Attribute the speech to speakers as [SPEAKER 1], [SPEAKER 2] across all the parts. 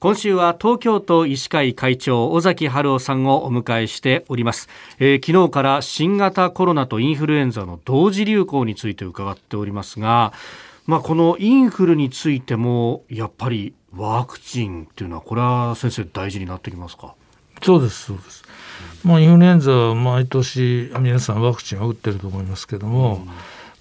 [SPEAKER 1] 今週は東京都医師会会長尾崎春夫さんをお迎えしております、えー、昨日から新型コロナとインフルエンザの同時流行について伺っておりますがまあ、このインフルについてもやっぱりワクチンっていうのはこれは先生大事になってきますか？
[SPEAKER 2] そうですそうです、まあ、インフルエンザは毎年皆さんワクチンは打ってると思いますけども、うん、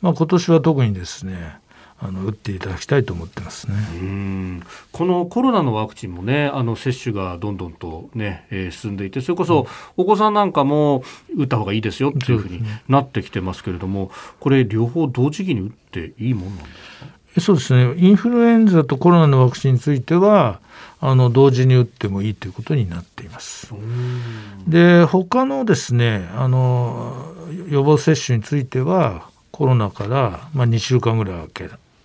[SPEAKER 2] まあ、今年は特にですねあの打っていただきたいと思ってますね。
[SPEAKER 1] うんこのコロナのワクチンもね、あの接種がどんどんとね、えー、進んでいて、それこそお子さんなんかも打った方がいいですよっていうふうになってきてますけれども、これ両方同時期に打っていいもんなんですか？
[SPEAKER 2] そうですね。インフルエンザとコロナのワクチンについては、あの同時に打ってもいいということになっています。で、他のですね、あの予防接種についてはコロナからまあ2週間ぐらい空け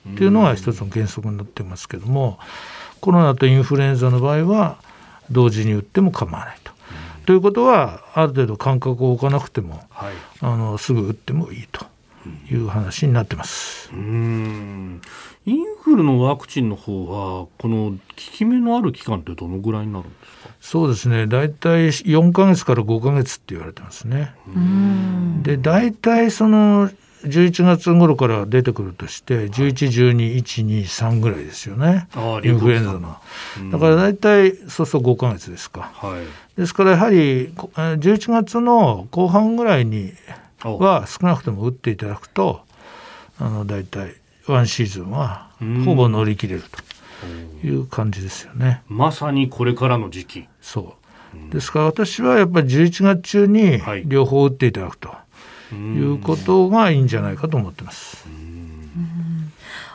[SPEAKER 2] っていうのが一つの原則になってますけどもコロナとインフルエンザの場合は同時に打っても構わないと。ということはある程度間隔を置かなくても、はい、あのすぐ打ってもいいという話になってます。
[SPEAKER 1] うんインフルのワクチンの方はこの効き目のある期間ってどのぐらいになるんですか？
[SPEAKER 2] そうですね大体4か月から5か月って言われてますね。で大体その11月頃から出てくるとして11、12、1、2、3ぐらいですよね。インフルエンザの、だから大体そうそう5か月ですか、はい、ですからやはり11月の後半ぐらいには少なくとも打っていただくとあの大体ワンシーズンはほぼ乗り切れるという感じですよね。
[SPEAKER 1] まさにこれからの時期。
[SPEAKER 2] そう。ですから私はやっぱり11月中に両方打っていただくと。はいいうことがいいんじゃないかと思ってます。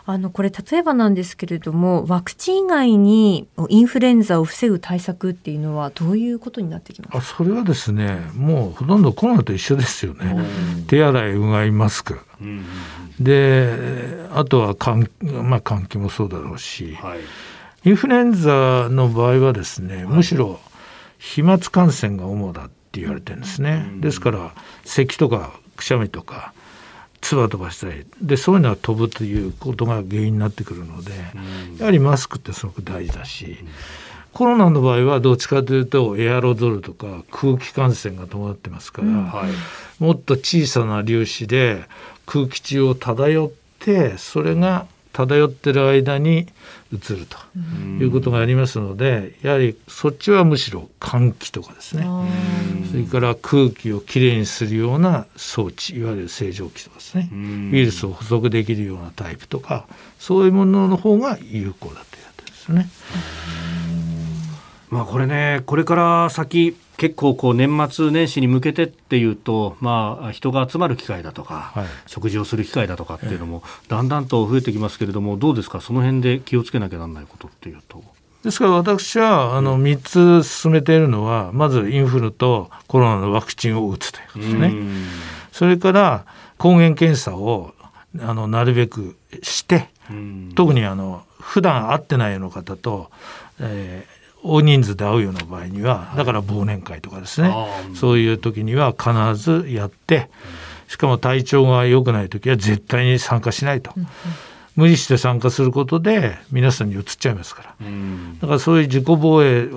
[SPEAKER 3] あのこれ例えばなんですけれどもワクチン以外にインフルエンザを防ぐ対策っていうのはどういうことになってきますか？
[SPEAKER 2] あそれはですねもうほとんどコロナと一緒ですよね。手洗いうがいマスク、であとは換,、まあ、換気もそうだろうし、はい、インフルエンザの場合はですね、むしろ飛沫感染が主だって言われてるんですね、ですから咳とかくしゃみとか唾飛ばしたり。でそういうのは飛ぶということが原因になってくるので、やはりマスクってすごく大事だし、コロナの場合はどっちかというとエアロゾルとか空気感染が伴ってますから、はい、もっと小さな粒子で空気中を漂ってそれが漂ってる間に移るということがありますのでやはりそっちはむしろ換気とかですね。それから空気をきれいにするような装置いわゆる清浄機とかですね。ウイルスを捕捉できるようなタイプとかそういうものの方が有効だということですね。
[SPEAKER 1] まあこれねこれから先結構こう年末年始に向けてっていうと、まあ、人が集まる機会だとか、はい、食事をする機会だとかっていうのも、だんだんと増えてきますけれども、どうですか、その辺で気をつけなきゃならないことっていうと。
[SPEAKER 2] ですから私はあの3つ進めているのは、まずインフルとコロナのワクチンを打つということですね。それから抗原検査をあのなるべくして、特にあの普段会ってないような方と、えー、大人数で会うような場合にはだから忘年会とかですね、そういう時には必ずやってしかも体調が良くない時は絶対に参加しないと。無理して参加することで皆さんに移っちゃいますから、だからそういう自己防衛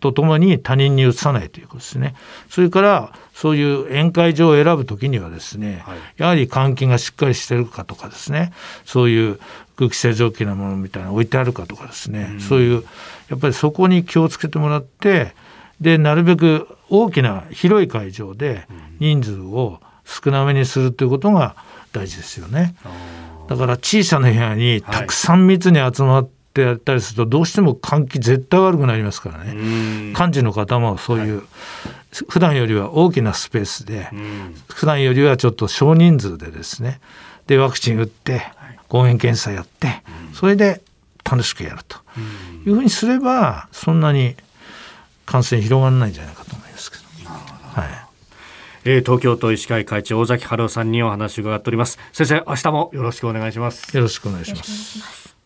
[SPEAKER 2] とともに他人に移さないということですね。それからそういう宴会場を選ぶ時にはですね、はい、やはり換気がしっかりしてるかとかですね。そういう空気清浄機なものみたいなの置いてあるかとかですね、そういうやっぱりそこに気をつけてもらってでなるべく大きな広い会場で人数を少なめにするということが大事ですよね。だから小さな部屋にたくさん密に集まってやったりするとどうしても換気絶対悪くなりますからね。幹事の方もそういう、はい、普段よりは大きなスペースで普段よりはちょっと少人数でですね。でワクチン打って抗原検査やってそれで楽しくやると。いうふうにすればそんなに感染広がらないんじゃないかと
[SPEAKER 1] えー、東京都医師会会長尾崎春夫さんにお話を伺っております。先生明日もよろしくお願いします。
[SPEAKER 2] よろしくお願いします。